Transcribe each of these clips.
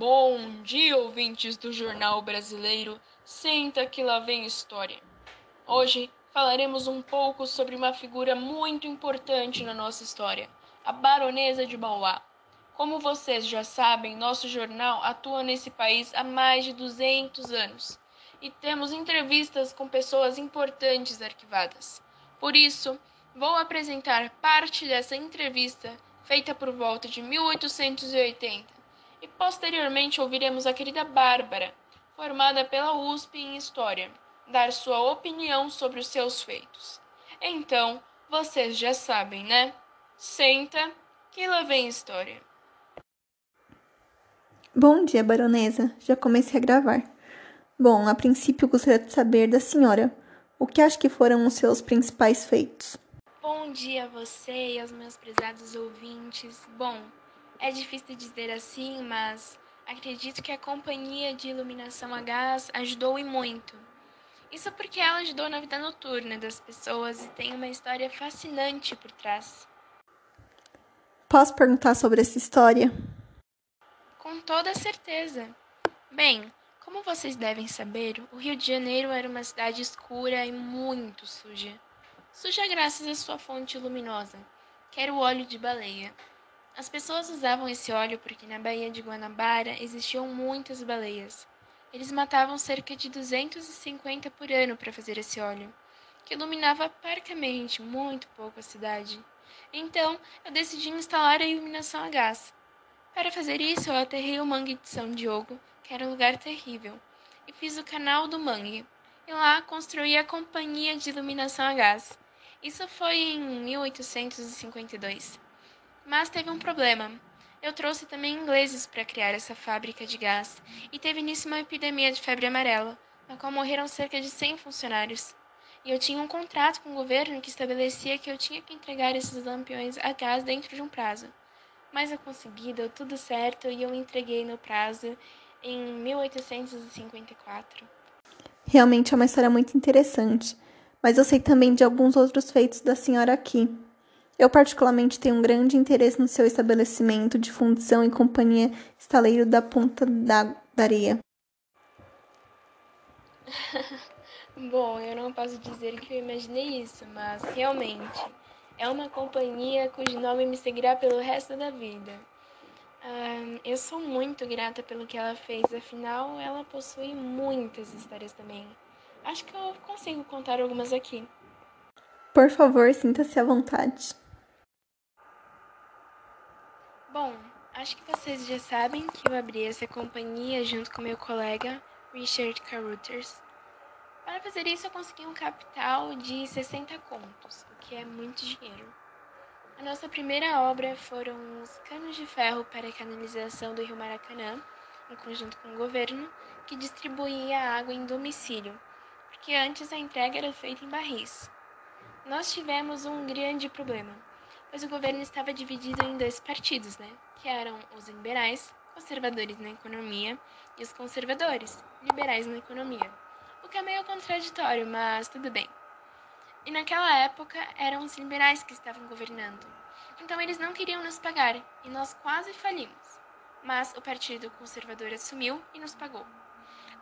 Bom dia, ouvintes do Jornal Brasileiro. Senta que lá vem história. Hoje falaremos um pouco sobre uma figura muito importante na nossa história, a Baronesa de Mauá. Como vocês já sabem, nosso jornal atua nesse país há mais de 200 anos e temos entrevistas com pessoas importantes arquivadas. Por isso, vou apresentar parte dessa entrevista feita por volta de 1880 e posteriormente ouviremos a querida Bárbara, formada pela USP em História, dar sua opinião sobre os seus feitos. Então, vocês já sabem, né? Senta, que lá vem história. Bom dia, baronesa. Já comecei a gravar. Bom, a princípio gostaria de saber da senhora o que acha que foram os seus principais feitos. Bom dia a você e aos meus prezados ouvintes. Bom, é difícil dizer assim, mas acredito que a companhia de iluminação a gás ajudou e muito. Isso porque ela ajudou na vida noturna das pessoas e tem uma história fascinante por trás. Posso perguntar sobre essa história? Com toda certeza. Bem, como vocês devem saber, o Rio de Janeiro era uma cidade escura e muito suja. Suja graças à sua fonte luminosa, que era o óleo de baleia. As pessoas usavam esse óleo porque na Baía de Guanabara existiam muitas baleias. Eles matavam cerca de 250 por ano para fazer esse óleo, que iluminava parcamente muito pouco a cidade. Então, eu decidi instalar a iluminação a gás. Para fazer isso, eu aterrei o mangue de São Diogo, que era um lugar terrível, e fiz o canal do mangue. E lá construí a companhia de iluminação a gás. Isso foi em 1852. Mas teve um problema. Eu trouxe também ingleses para criar essa fábrica de gás e teve nisso uma epidemia de febre amarela, na qual morreram cerca de 100 funcionários. E eu tinha um contrato com o governo que estabelecia que eu tinha que entregar esses lampiões a gás dentro de um prazo. Mas eu consegui, deu tudo certo e eu entreguei no prazo em 1854. Realmente é uma história muito interessante, mas eu sei também de alguns outros feitos da senhora aqui. Eu, particularmente, tenho um grande interesse no seu estabelecimento de fundição e companhia estaleiro da Ponta da Areia. Bom, eu não posso dizer que eu imaginei isso, mas realmente é uma companhia cujo nome me seguirá pelo resto da vida. Ah, eu sou muito grata pelo que ela fez, afinal, ela possui muitas histórias também. Acho que eu consigo contar algumas aqui. Por favor, sinta-se à vontade. Bom, acho que vocês já sabem que eu abri essa companhia junto com meu colega Richard Carruthers. Para fazer isso, eu consegui um capital de 60 contos, o que é muito dinheiro. A nossa primeira obra foram os canos de ferro para a canalização do rio Maracanã, em conjunto com o governo, que distribuía água em domicílio, porque antes a entrega era feita em barris. Nós tivemos um grande problema pois o governo estava dividido em dois partidos, né? Que eram os liberais, conservadores na economia, e os conservadores, liberais na economia. O que é meio contraditório, mas tudo bem. E naquela época eram os liberais que estavam governando. Então eles não queriam nos pagar e nós quase falimos. Mas o Partido Conservador assumiu e nos pagou.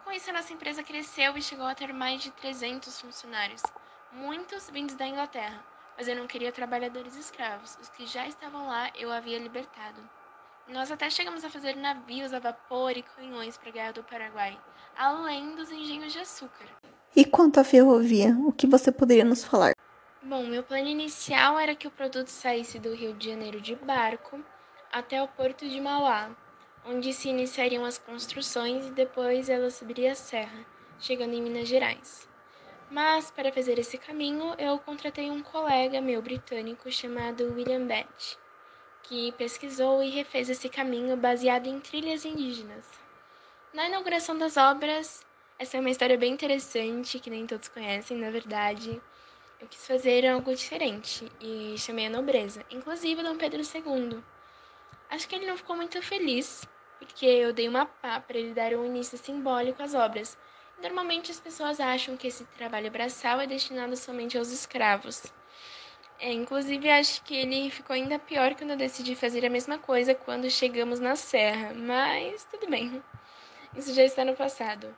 Com isso, a nossa empresa cresceu e chegou a ter mais de 300 funcionários, muitos vindos da Inglaterra, mas eu não queria trabalhadores escravos. Os que já estavam lá eu havia libertado. Nós até chegamos a fazer navios a vapor e canhões para a Guerra do Paraguai, além dos engenhos de açúcar. E quanto à ferrovia, o que você poderia nos falar? Bom, meu plano inicial era que o produto saísse do Rio de Janeiro de barco até o porto de Mauá, onde se iniciariam as construções e depois ela subiria a serra, chegando em Minas Gerais. Mas, para fazer esse caminho, eu contratei um colega meu britânico chamado William Bett, que pesquisou e refez esse caminho baseado em trilhas indígenas. Na inauguração das obras, essa é uma história bem interessante que nem todos conhecem, na verdade. Eu quis fazer algo diferente e chamei a nobreza, inclusive Dom Pedro II. Acho que ele não ficou muito feliz, porque eu dei uma pá para ele dar um início simbólico às obras, Normalmente as pessoas acham que esse trabalho braçal é destinado somente aos escravos. É, inclusive, acho que ele ficou ainda pior quando eu decidi fazer a mesma coisa quando chegamos na serra, mas tudo bem. Isso já está no passado.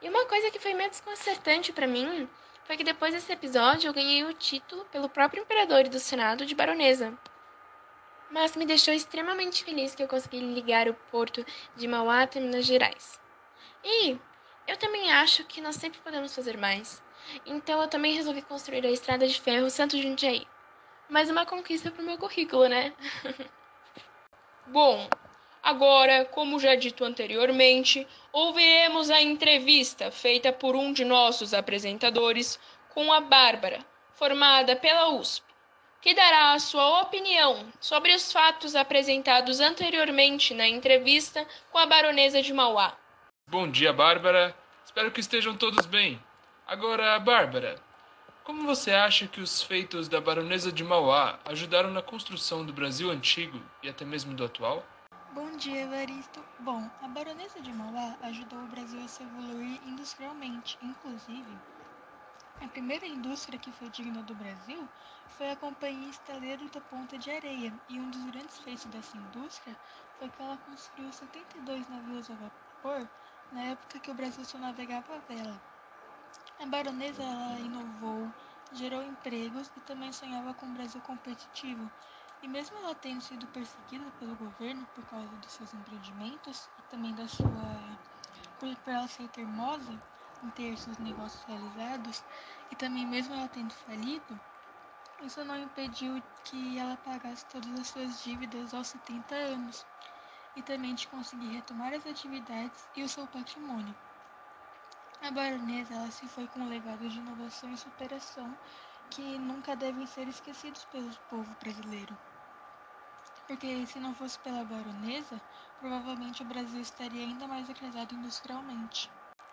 E uma coisa que foi meio desconcertante para mim foi que depois desse episódio eu ganhei o título pelo próprio imperador do Senado de baronesa. Mas me deixou extremamente feliz que eu consegui ligar o porto de Mauá a Minas Gerais. E eu também acho que nós sempre podemos fazer mais. Então eu também resolvi construir a estrada de ferro Santo Jundiaí. Mais uma conquista para o meu currículo, né? Bom, agora, como já dito anteriormente, ouviremos a entrevista feita por um de nossos apresentadores com a Bárbara, formada pela USP, que dará a sua opinião sobre os fatos apresentados anteriormente na entrevista com a baronesa de Mauá. Bom dia, Bárbara. Espero que estejam todos bem. Agora, Bárbara, como você acha que os feitos da Baronesa de Mauá ajudaram na construção do Brasil antigo e até mesmo do atual? Bom dia, Evaristo. Bom, a Baronesa de Mauá ajudou o Brasil a se evoluir industrialmente. Inclusive, a primeira indústria que foi digna do Brasil foi a Companhia Estaleiro da Ponta de Areia, e um dos grandes feitos dessa indústria foi que ela construiu 72 navios a vapor na época que o Brasil só navegava a vela. A baronesa inovou, gerou empregos e também sonhava com um Brasil competitivo. E mesmo ela tendo sido perseguida pelo governo por causa dos seus empreendimentos e também da sua por, por ela ser teimosa em ter seus negócios realizados e também mesmo ela tendo falido, isso não impediu que ela pagasse todas as suas dívidas aos 70 anos e também de conseguir retomar as atividades e o seu patrimônio. A baronesa ela se foi com um legado de inovação e superação que nunca devem ser esquecidos pelo povo brasileiro. Porque se não fosse pela baronesa, provavelmente o Brasil estaria ainda mais atrasado industrialmente.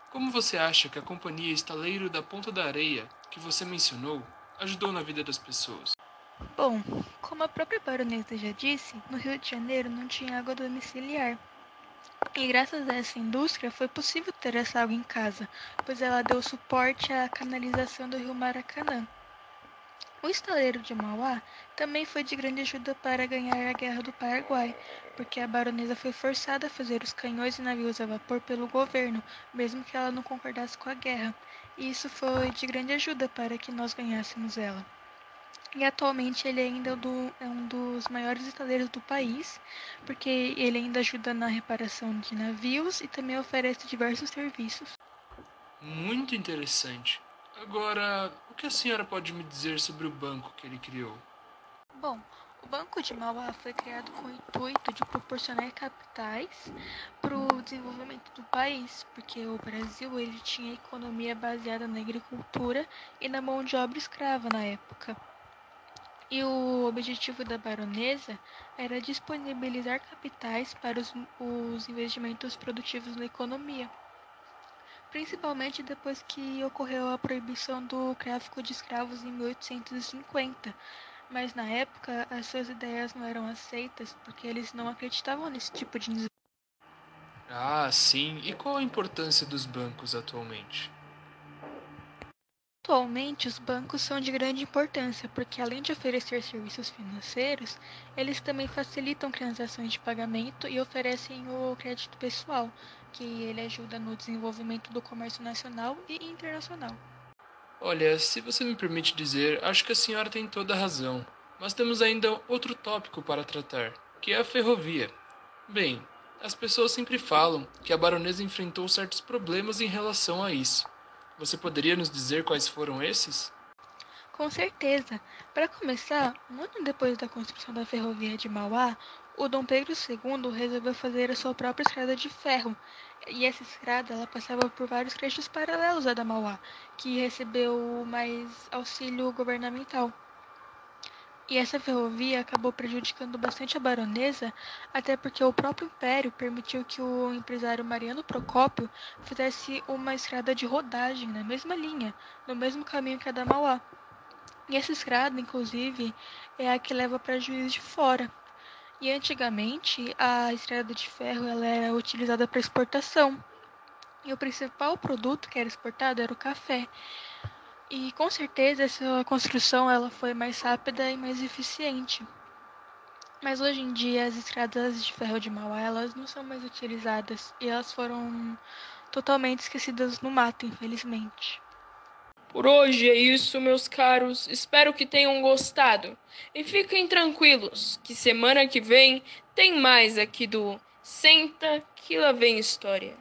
Como você acha que a companhia Estaleiro da Ponta da Areia, que você mencionou, ajudou na vida das pessoas? Bom, como a própria baronesa já disse, no Rio de Janeiro não tinha água domiciliar. E graças a essa indústria foi possível ter essa água em casa, pois ela deu suporte à canalização do rio Maracanã. O estaleiro de Mauá também foi de grande ajuda para ganhar a Guerra do Paraguai, porque a baronesa foi forçada a fazer os canhões e navios a vapor pelo governo, mesmo que ela não concordasse com a guerra, e isso foi de grande ajuda para que nós ganhássemos ela. E atualmente ele ainda é, do, é um dos maiores estaleiros do país, porque ele ainda ajuda na reparação de navios e também oferece diversos serviços. Muito interessante. Agora, o que a senhora pode me dizer sobre o banco que ele criou? Bom, o Banco de Mauá foi criado com o intuito de proporcionar capitais para o desenvolvimento do país, porque o Brasil ele tinha economia baseada na agricultura e na mão de obra escrava na época. E o objetivo da baronesa era disponibilizar capitais para os, os investimentos produtivos na economia, principalmente depois que ocorreu a proibição do tráfico de escravos em 1850. Mas na época as suas ideias não eram aceitas porque eles não acreditavam nesse tipo de Ah, sim. E qual a importância dos bancos atualmente? Atualmente, os bancos são de grande importância porque, além de oferecer serviços financeiros, eles também facilitam transações de pagamento e oferecem o crédito pessoal, que ele ajuda no desenvolvimento do comércio nacional e internacional. Olha, se você me permite dizer, acho que a senhora tem toda a razão. Mas temos ainda outro tópico para tratar, que é a ferrovia. Bem, as pessoas sempre falam que a baronesa enfrentou certos problemas em relação a isso. Você poderia nos dizer quais foram esses? Com certeza. Para começar, ano depois da construção da ferrovia de Mauá, o Dom Pedro II resolveu fazer a sua própria estrada de ferro. E essa estrada ela passava por vários trechos paralelos à da Mauá, que recebeu mais auxílio governamental. E essa ferrovia acabou prejudicando bastante a baronesa, até porque o próprio império permitiu que o empresário Mariano Procópio fizesse uma estrada de rodagem na mesma linha, no mesmo caminho que a da Mauá. E essa estrada, inclusive, é a que leva para Juiz de Fora. E antigamente, a estrada de ferro ela era utilizada para exportação. E o principal produto que era exportado era o café. E com certeza essa construção ela foi mais rápida e mais eficiente. Mas hoje em dia as estradas de ferro de Mauá elas não são mais utilizadas e elas foram totalmente esquecidas no mato, infelizmente. Por hoje é isso, meus caros. Espero que tenham gostado. E fiquem tranquilos, que semana que vem tem mais aqui do Senta que lá vem história.